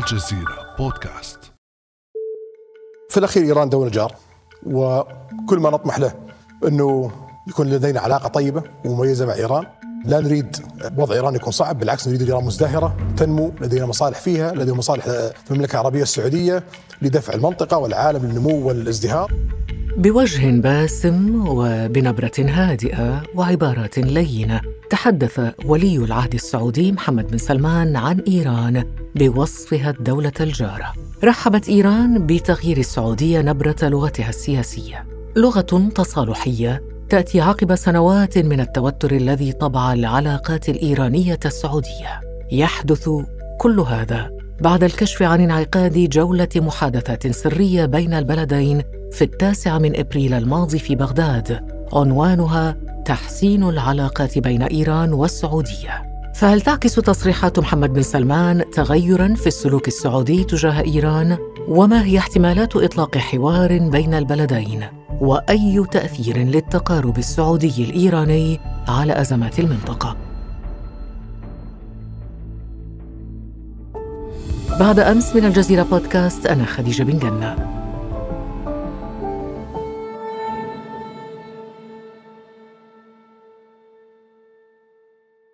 الجزيرة بودكاست. في الأخير إيران دولة جار وكل ما نطمح له أنه يكون لدينا علاقة طيبة ومميزة مع إيران لا نريد وضع إيران يكون صعب بالعكس نريد ايران مزدهرة تنمو لدينا مصالح فيها لدينا مصالح في المملكة العربية السعودية لدفع المنطقة والعالم للنمو والازدهار. بوجه باسم وبنبرة هادئة وعبارات لينة تحدث ولي العهد السعودي محمد بن سلمان عن إيران بوصفها الدولة الجارة. رحبت إيران بتغيير السعودية نبرة لغتها السياسية. لغة تصالحية تأتي عقب سنوات من التوتر الذي طبع العلاقات الإيرانية السعودية. يحدث كل هذا بعد الكشف عن انعقاد جولة محادثات سرية بين البلدين في التاسع من إبريل الماضي في بغداد عنوانها تحسين العلاقات بين إيران والسعودية. فهل تعكس تصريحات محمد بن سلمان تغيرا في السلوك السعودي تجاه إيران؟ وما هي احتمالات إطلاق حوار بين البلدين؟ وأي تأثير للتقارب السعودي الإيراني على أزمات المنطقة؟ بعد أمس من الجزيرة بودكاست أنا خديجة بن جنة.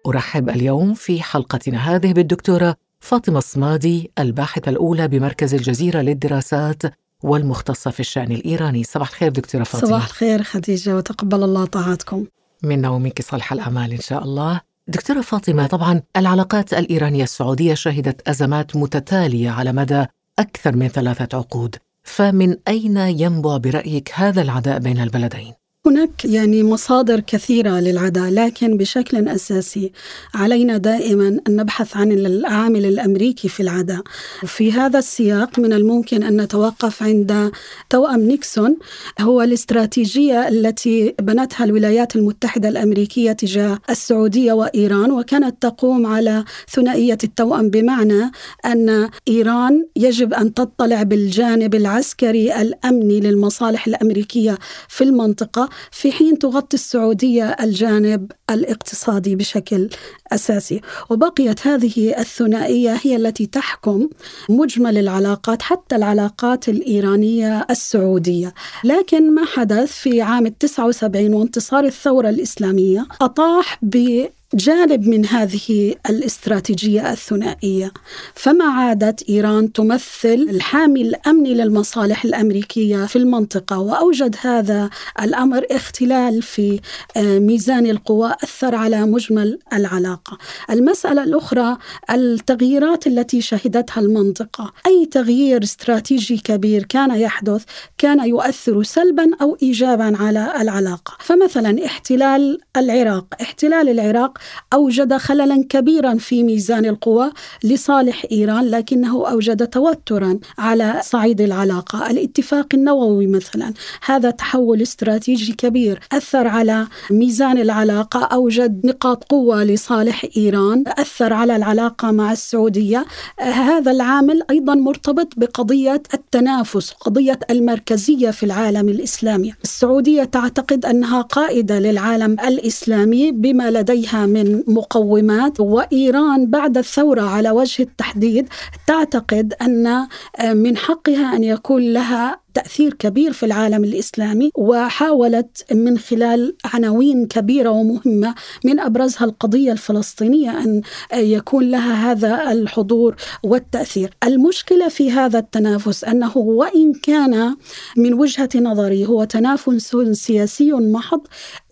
أرحب اليوم في حلقتنا هذه بالدكتورة فاطمة الصمادي الباحثة الأولى بمركز الجزيرة للدراسات والمختصة في الشأن الإيراني. صباح الخير دكتورة فاطمة. صباح الخير خديجة وتقبل الله طاعتكم منا ومنك صالح الأعمال إن شاء الله. دكتورة فاطمة طبعا العلاقات الإيرانية السعودية شهدت أزمات متتالية على مدى أكثر من ثلاثة عقود فمن أين ينبع برأيك هذا العداء بين البلدين؟ هناك يعني مصادر كثيرة للعداء لكن بشكل أساسي علينا دائما أن نبحث عن العامل الأمريكي في العداء. في هذا السياق من الممكن أن نتوقف عند توأم نيكسون هو الاستراتيجية التي بنتها الولايات المتحدة الأمريكية تجاه السعودية وإيران وكانت تقوم على ثنائية التوأم بمعنى أن إيران يجب أن تطلع بالجانب العسكري الأمني للمصالح الأمريكية في المنطقة. في حين تغطي السعودية الجانب الاقتصادي بشكل أساسي. وبقيت هذه الثنائية هي التي تحكم مجمل العلاقات حتى العلاقات الإيرانية السعودية. لكن ما حدث في عام 79 وانتصار الثورة الإسلامية أطاح ب جانب من هذه الاستراتيجية الثنائية. فما عادت إيران تمثل الحامي الأمني للمصالح الأمريكية في المنطقة وأوجد هذا الأمر اختلال في آه، ميزان القوى أثر على مجمل العلاقة. المسألة الأخرى التغييرات التي شهدتها المنطقة، أي تغيير استراتيجي كبير كان يحدث كان يؤثر سلبا أو ايجابا على العلاقة، فمثلا احتلال العراق، احتلال العراق أوجد خللا كبيرا في ميزان القوى لصالح إيران لكنه أوجد توترا على صعيد العلاقة. الاتفاق النووي مثلا هذا تحول استراتيجي كبير أثر على ميزان العلاقة أوجد نقاط قوة لصالح إيران أثر على العلاقة مع السعودية. هذا العامل أيضا مرتبط بقضية التنافس قضية المركزية في العالم الإسلامي. السعودية تعتقد أنها قائدة للعالم الإسلامي بما لديها من مقومات وإيران بعد الثورة على وجه التحديد تعتقد أن من حقها أن يكون لها تأثير كبير في العالم الإسلامي وحاولت من خلال عناوين كبيرة ومهمة من أبرزها القضية الفلسطينية أن يكون لها هذا الحضور والتأثير. المشكلة في هذا التنافس أنه وإن كان من وجهة نظري هو تنافس سياسي محض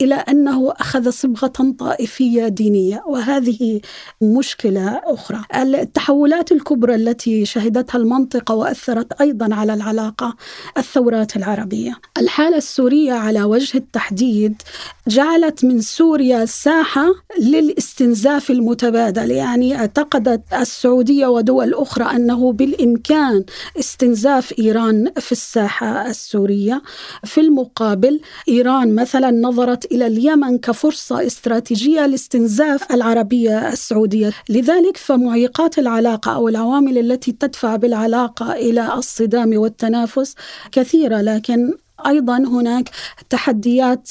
إلى أنه أخذ صبغة طائفية دينية وهذه مشكلة أخرى. التحولات الكبرى التي شهدتها المنطقة وأثرت أيضا على العلاقة الثورات العربية. الحالة السورية على وجه التحديد جعلت من سوريا ساحة للاستنزاف المتبادل. يعني اعتقدت السعودية ودول أخرى أنه بالإمكان استنزاف إيران في الساحة السورية. في المقابل إيران مثلا نظرت إلى اليمن كفرصة استراتيجية لاستنزاف العربية السعودية. لذلك فمعيقات العلاقة أو العوامل التي تدفع بالعلاقة إلى الصدام والتنافس كثيرة لكن أيضا هناك تحديات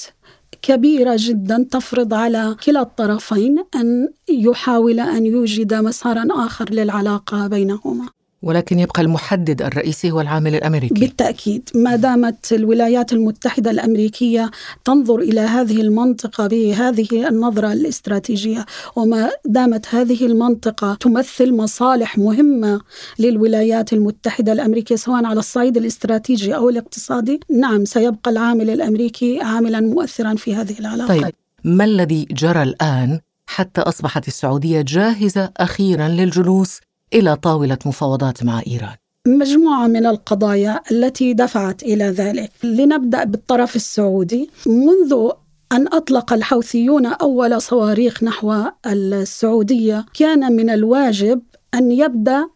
كبيرة جدا تفرض على كلا الطرفين أن يحاول أن يوجد مسارا آخر للعلاقة بينهما. ولكن يبقى المحدد الرئيسي هو العامل الأمريكي. بالتأكيد ما دامت الولايات المتحدة الأمريكية تنظر إلى هذه المنطقة بهذه النظرة الاستراتيجية وما دامت هذه المنطقة تمثل مصالح مهمة للولايات المتحدة الأمريكية سواء على الصعيد الاستراتيجي أو الاقتصادي. نعم سيبقى العامل الأمريكي عاملا مؤثرا في هذه العلاقة. طيب ما الذي جرى الآن حتى أصبحت السعودية جاهزة أخيرا للجلوس؟ إلى طاولة مفاوضات مع إيران. مجموعة من القضايا التي دفعت إلى ذلك. لنبدأ بالطرف السعودي. منذ أن أطلق الحوثيون أول صواريخ نحو السعودية كان من الواجب أن يبدأ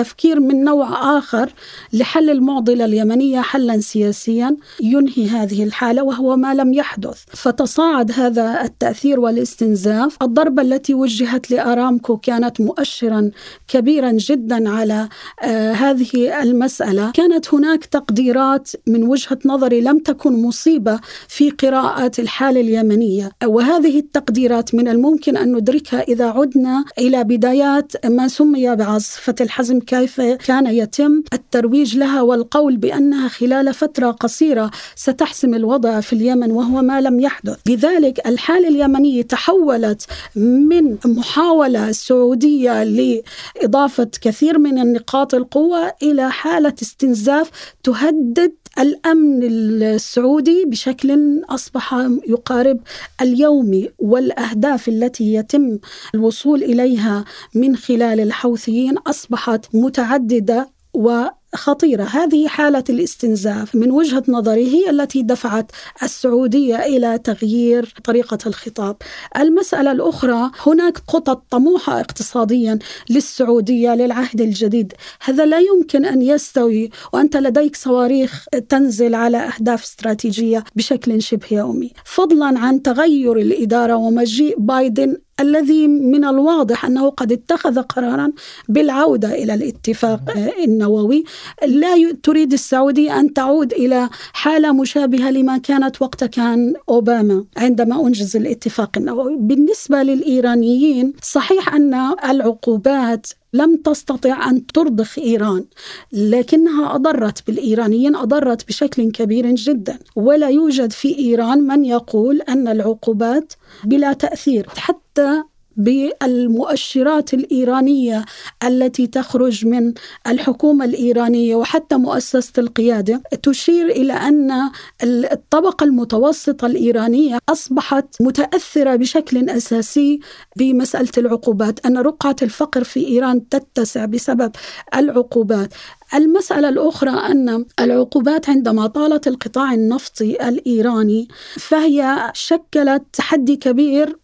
تفكير من نوع آخر لحل المعضلة اليمنية حلا سياسيا ينهي هذه الحالة وهو ما لم يحدث. فتصاعد هذا التأثير والاستنزاف. الضربة التي وجهت لأرامكو كانت مؤشرا كبيرا جدا على آه هذه المسألة. كانت هناك تقديرات من وجهة نظري لم تكن مصيبة في قراءة الحالة اليمنية. وهذه التقديرات من الممكن أن ندركها إذا عدنا إلى بدايات ما سمي بعاصفة الحزم كيف كان يتم الترويج لها والقول بأنها خلال فترة قصيرة ستحسم الوضع في اليمن وهو ما لم يحدث، لذلك الحالة اليمنية تحولت من محاولة سعودية لإضافة كثير من النقاط القوة إلى حالة استنزاف تهدد الأمن السعودي بشكل أصبح يقارب اليومي والأهداف التي يتم الوصول إليها من خلال الحوثيين أصبحت متعددة و خطيرة. هذه حالة الاستنزاف من وجهة نظري هي التي دفعت السعودية إلى تغيير طريقة الخطاب. المسألة الأخرى هناك خطط طموحة اقتصاديا للسعودية للعهد الجديد. هذا لا يمكن أن يستوي وأنت لديك صواريخ تنزل على أهداف استراتيجية بشكل شبه يومي. فضلا عن تغير الإدارة ومجيء بايدن الذي من الواضح أنه قد اتخذ قرارا بالعودة إلى الاتفاق النووي. لا تريد السعوديه أن تعود إلى حالة مشابهة لما كانت وقت كان أوباما عندما أنجز الاتفاق النووي. بالنسبة للإيرانيين صحيح أن العقوبات لم تستطع أن ترضخ إيران لكنها أضرت بالإيرانيين أضرت بشكل كبير جدا. ولا يوجد في إيران من يقول أن العقوبات بلا تأثير حتى بالمؤشرات الإيرانية التي تخرج من الحكومة الإيرانية وحتى مؤسسة القيادة تشير إلى أن الطبقة المتوسطة الإيرانية أصبحت متأثرة بشكل أساسي بمسألة العقوبات، أن رقعة الفقر في إيران تتسع بسبب العقوبات، المسألة الأخرى أن العقوبات عندما طالت القطاع النفطي الإيراني فهي شكلت تحدي كبير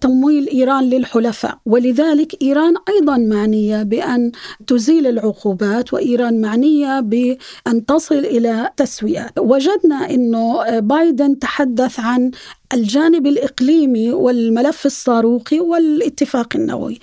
تمويل إيران للحلفاء، ولذلك إيران أيضا معنية بأن تزيل العقوبات وإيران معنية بأن تصل إلى تسوية. وجدنا إنه بايدن تحدث عن الجانب الإقليمي والملف الصاروخي والاتفاق النووي.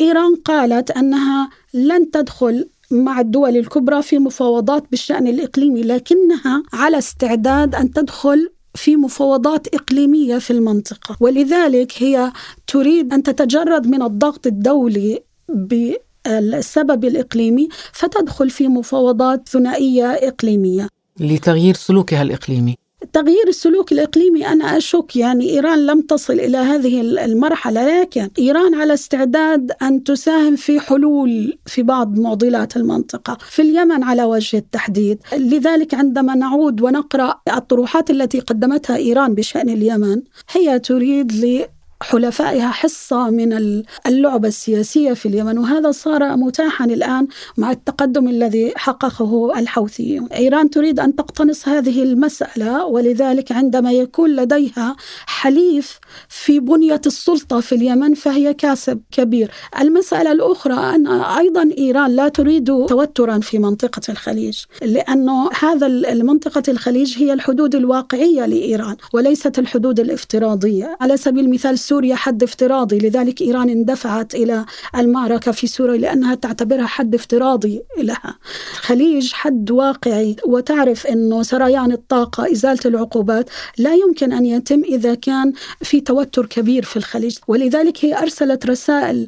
إيران قالت أنها لن تدخل مع الدول الكبرى في مفاوضات بالشأن الإقليمي لكنها على استعداد أن تدخل في مفاوضات إقليمية في المنطقة. ولذلك هي تريد أن تتجرد من الضغط الدولي بالسبب الإقليمي فتدخل في مفاوضات ثنائية إقليمية. لتغيير سلوكها الإقليمي. تغيير السلوك الإقليمي أنا أشك يعني إيران لم تصل إلى هذه المرحلة لكن إيران على استعداد أن تساهم في حلول في بعض معضلات المنطقة في اليمن على وجه التحديد. لذلك عندما نعود ونقرأ الطروحات التي قدمتها إيران بشأن اليمن هي تريد حلفائها حصة من اللعبة السياسية في اليمن وهذا صار متاحا الآن مع التقدم الذي حققه الحوثيون. إيران تريد أن تقتنص هذه المسألة ولذلك عندما يكون لديها حليف في بنية السلطة في اليمن فهي كاسب كبير. المسألة الأخرى أن أيضا إيران لا تريد توترا في منطقة الخليج لأنه هذا المنطقة الخليج هي الحدود الواقعية لإيران وليست الحدود الافتراضية. على سبيل المثال سوريا حد افتراضي. لذلك إيران اندفعت إلى المعركة في سوريا لأنها تعتبرها حد افتراضي لها. الخليج حد واقعي. وتعرف أنه سريان الطاقة إزالة العقوبات لا يمكن أن يتم إذا كان في توتر كبير في الخليج. ولذلك هي أرسلت رسائل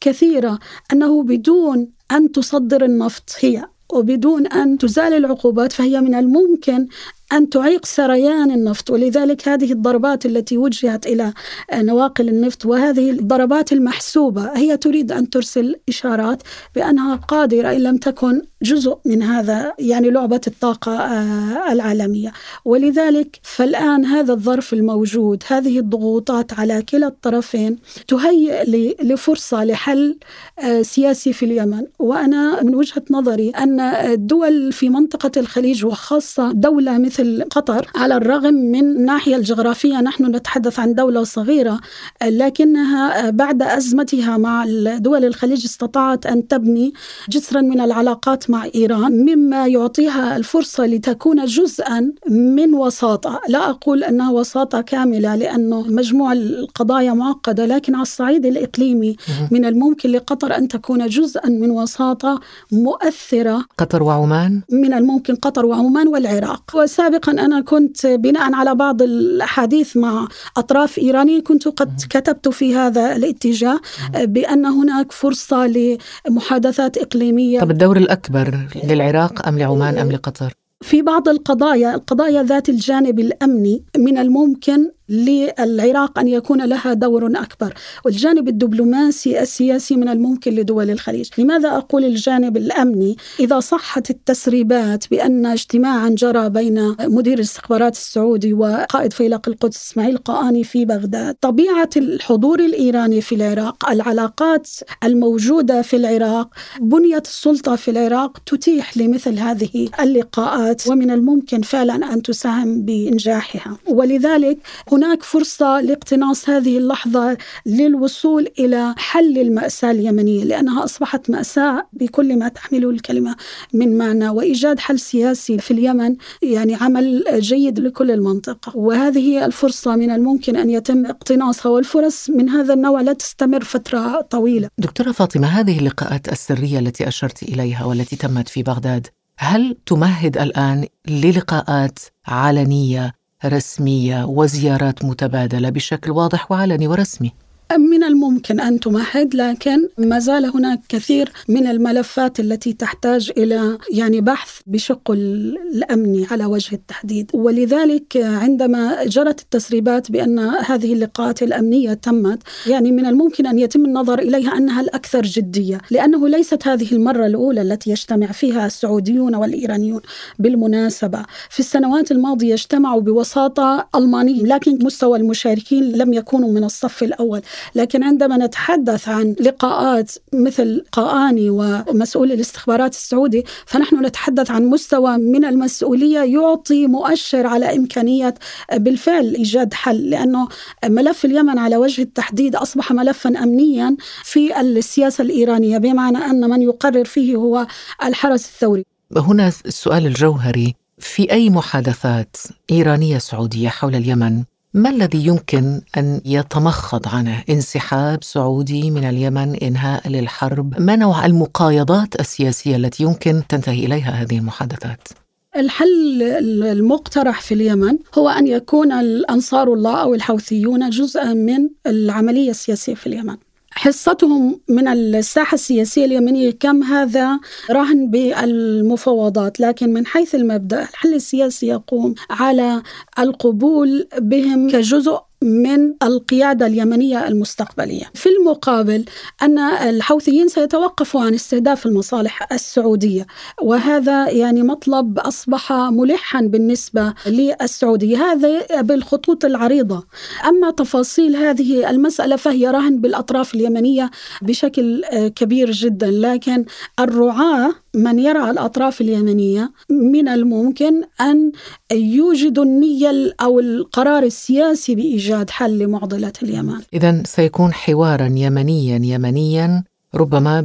كثيرة أنه بدون أن تصدر النفط هي وبدون أن تزال العقوبات فهي من الممكن أن تعيق سريان النفط ولذلك هذه الضربات التي وجهت إلى نواقل النفط وهذه الضربات المحسوبة هي تريد أن ترسل إشارات بأنها قادرة إن لم تكن جزء من هذا يعني لعبة الطاقة آه، العالمية. ولذلك فالآن هذا الظرف الموجود هذه الضغوطات على كلا الطرفين تهيئ لفرصة لحل آه، سياسي في اليمن. وأنا من وجهة نظري أن الدول في منطقة الخليج وخاصة دولة مثل مثل قطر على الرغم من الناحية الجغرافية نحن نتحدث عن دولة صغيرة لكنها بعد أزمتها مع دول الخليج استطاعت أن تبني جسرا من العلاقات مع إيران مما يعطيها الفرصة لتكون جزءا من وساطة. لا أقول أنها وساطة كاملة لأنه مجموع القضايا معقدة لكن على الصعيد الإقليمي من الممكن لقطر أن تكون جزءا من وساطة مؤثرة قطر وعمان؟ من الممكن قطر وعمان والعراق. سابقا أنا كنت بناء على بعض الأحاديث مع أطراف إيرانية كنت قد كتبت في هذا الاتجاه بأن هناك فرصة لمحادثات إقليمية. طب الدور الأكبر للعراق أم لعمان أم لقطر؟ في بعض القضايا القضايا ذات الجانب الأمني من الممكن للعراق أن يكون لها دور أكبر، والجانب الدبلوماسي السياسي من الممكن لدول الخليج، لماذا أقول الجانب الأمني؟ إذا صحت التسريبات بأن اجتماعا جرى بين مدير الاستخبارات السعودي وقائد فيلق القدس إسماعيل قآني في بغداد، طبيعة الحضور الإيراني في العراق، العلاقات الموجودة في العراق، بنيه السلطة في العراق تتيح لمثل هذه اللقاءات. ومن الممكن فعلا أن تساهم بإنجاحها، ولذلك هناك فرصة لاقتناص هذه اللحظة للوصول إلى حل المأساة اليمنية لأنها أصبحت مأساة بكل ما تحمله الكلمة من معنى وإيجاد حل سياسي في اليمن يعني عمل جيد لكل المنطقة. وهذه الفرصة من الممكن أن يتم اقتناصها والفرص من هذا النوع لا تستمر فترة طويلة. دكتورة فاطمة هذه اللقاءات السرية التي أشرت إليها والتي تمت في بغداد هل تمهد الآن للقاءات علنية رسمية وزيارات متبادلة بشكل واضح وعلني ورسمي. من الممكن أن تمهد لكن ما زال هناك كثير من الملفات التي تحتاج إلى يعني بحث بشق الامني على وجه التحديد. ولذلك عندما جرت التسريبات بأن هذه اللقاءات الأمنية تمت يعني من الممكن أن يتم النظر إليها أنها الأكثر جدية لأنه ليست هذه المرة الأولى التي يجتمع فيها السعوديون والإيرانيون بالمناسبة. في السنوات الماضية اجتمعوا بوساطة ألمانية لكن مستوى المشاركين لم يكونوا من الصف الأول. لكن عندما نتحدث عن لقاءات مثل قاني ومسؤول الاستخبارات السعودي فنحن نتحدث عن مستوى من المسؤولية يعطي مؤشر على إمكانية بالفعل إيجاد حل لأنه ملف اليمن على وجه التحديد أصبح ملفا أمنيا في السياسة الإيرانية بمعنى أن من يقرر فيه هو الحرس الثوري. هنا السؤال الجوهري في أي محادثات إيرانية سعودية حول اليمن ما الذي يمكن أن يتمخض عنه؟ انسحاب سعودي من اليمن إنهاء للحرب. ما نوع المقايضات السياسية التي يمكن تنتهي إليها هذه المحادثات؟ الحل المقترح في اليمن هو أن يكون الأنصار الله أو الحوثيون جزءا من العملية السياسية في اليمن. حصتهم من الساحة السياسية اليمنية كم هذا رهن بالمفاوضات لكن من حيث المبدأ الحل السياسي يقوم على القبول بهم كجزء من القيادة اليمنية المستقبلية. في المقابل أن الحوثيين سيتوقفوا عن استهداف المصالح السعودية وهذا يعني مطلب أصبح ملحا بالنسبة للسعودية. هذا بالخطوط العريضة. أما تفاصيل هذه المسألة فهي رهن بالأطراف اليمنية بشكل كبير جدا لكن الرعاة من يرى الأطراف اليمنية من الممكن أن يوجدوا النية أو القرار السياسي بإيجاد حل لمعضلة اليمن. إذا سيكون حوارا يمنيا يمنيا ربما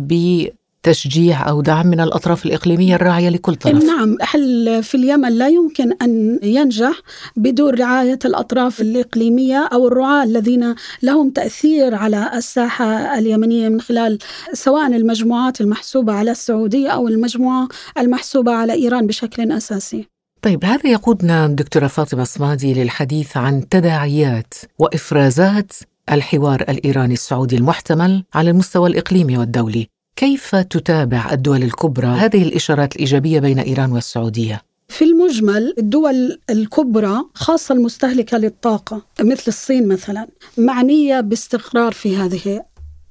تشجيع أو دعم من الأطراف الإقليمية الراعية لكل طرف؟ نعم حل في اليمن لا يمكن أن ينجح بدون رعاية الأطراف الإقليمية أو الرعاة الذين لهم تأثير على الساحة اليمنية من خلال سواء المجموعات المحسوبة على السعودية أو المجموعة المحسوبة على إيران بشكل أساسي. طيب هذا يقودنا دكتورة فاطمة صمادي للحديث عن تداعيات وإفرازات الحوار الإيراني السعودي المحتمل على المستوى الإقليمي والدولي. كيف تتابع الدول الكبرى؟ هذه الإشارات الإيجابية بين إيران والسعودية؟ في المجمل الدول الكبرى خاصة المستهلكة للطاقة مثل الصين مثلا معنية باستقرار في هذه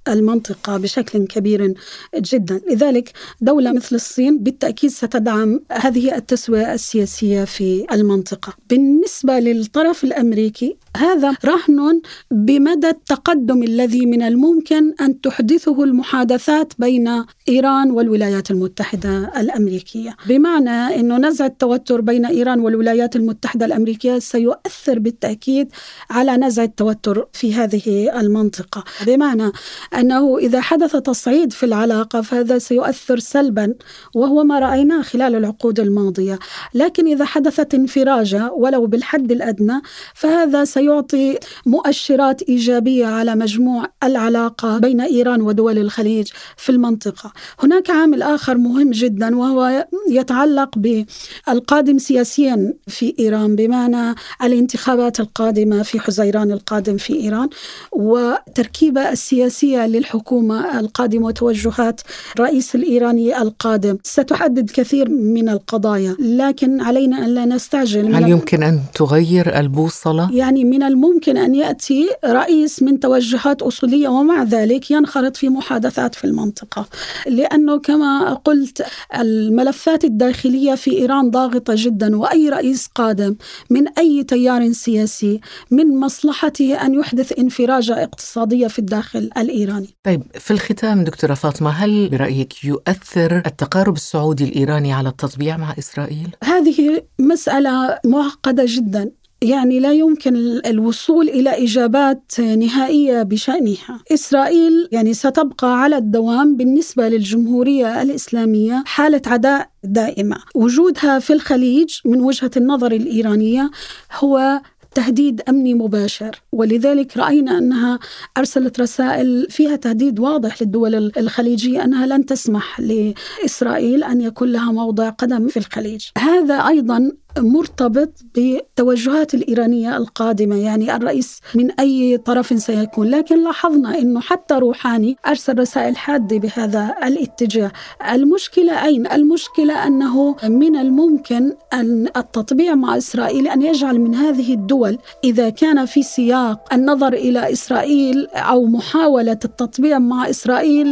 المنطقة بشكل كبير جدا. لذلك دولة مثل الصين بالتأكيد ستدعم هذه التسوية السياسية في المنطقة. بالنسبة للطرف الأمريكي هذا رهن بمدى التقدم الذي من الممكن أن تحدثه المحادثات بين إيران والولايات المتحدة الأمريكية. بمعنى أنه نزع التوتر بين إيران والولايات المتحدة الأمريكية سيؤثر بالتأكيد على نزع التوتر في هذه المنطقة. بمعنى أنه إذا حدث تصعيد في العلاقة فهذا سيؤثر سلبا وهو ما رأيناه خلال العقود الماضية. لكن إذا حدثت انفراجة ولو بالحد الأدنى فهذا سيعطي مؤشرات إيجابية على مجموع العلاقة بين إيران ودول الخليج في المنطقة. هناك عامل آخر مهم جدا وهو يتعلق بالقادم سياسيا في إيران بمعنى الانتخابات القادمة في حزيران القادم في إيران وتركيبة السياسية للحكومة القادمة وتوجهات الرئيس الإيراني القادم. ستحدد كثير من القضايا لكن علينا أن لا نستعجل هل يمكن أن تغير البوصلة؟ يعني من الممكن أن يأتي رئيس من توجهات أصولية ومع ذلك ينخرط في محادثات في المنطقة. لأنه كما قلت الملفات الداخلية في إيران ضاغطة جدا وأي رئيس قادم من أي تيار سياسي من مصلحته أن يحدث انفراجة اقتصادية في الداخل الإيراني. طيب في الختام دكتورة فاطمة هل برأيك يؤثر التقارب السعودي الإيراني على التطبيع مع إسرائيل؟ هذه مسألة معقدة جدا. يعني لا يمكن الوصول إلى إجابات نهائية بشأنها. إسرائيل يعني ستبقى على الدوام بالنسبة للجمهورية الإسلامية حالة عداء دائمة. وجودها في الخليج من وجهة النظر الإيرانية هو تهديد أمني مباشر ولذلك رأينا أنها أرسلت رسائل فيها تهديد واضح للدول الخليجية أنها لن تسمح لإسرائيل أن يكون لها موضع قدم في الخليج هذا أيضا مرتبط بالتوجهات الإيرانية القادمة يعني الرئيس من أي طرف سيكون لكن لاحظنا أنه حتى روحاني أرسل رسائل حادة بهذا الاتجاه المشكلة أين؟ المشكلة أنه من الممكن أن التطبيع مع إسرائيل أن يجعل من هذه الدول إذا كان في سياق النظر إلى إسرائيل أو محاولة التطبيع مع إسرائيل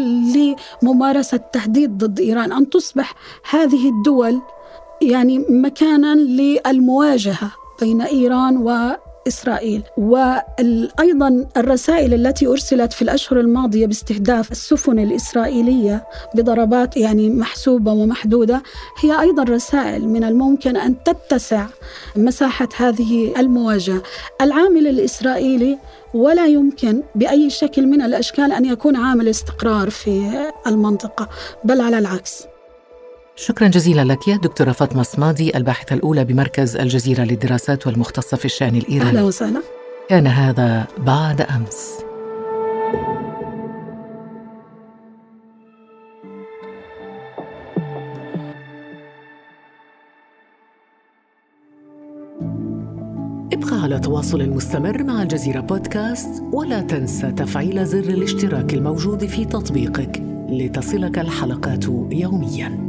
لممارسة تهديد ضد إيران أن تصبح هذه الدول يعني مكانا للمواجهة بين إيران وإسرائيل وأيضا الرسائل التي أرسلت في الأشهر الماضية باستهداف السفن الإسرائيلية بضربات يعني محسوبة ومحدودة هي أيضا رسائل من الممكن أن تتسع مساحة هذه المواجهة. العامل الإسرائيلي ولا يمكن بأي شكل من الأشكال أن يكون عامل استقرار في المنطقة بل على العكس. شكرا جزيلا لك يا دكتورة فاطمة صمادي الباحثة الأولى بمركز الجزيرة للدراسات والمختصة في الشأن الإيراني. أهلا وسهلا. كان هذا بعد أمس. ابقى على تواصل مستمر مع الجزيرة بودكاست ولا تنسى تفعيل زر الاشتراك الموجود في تطبيقك لتصلك الحلقات يومياً.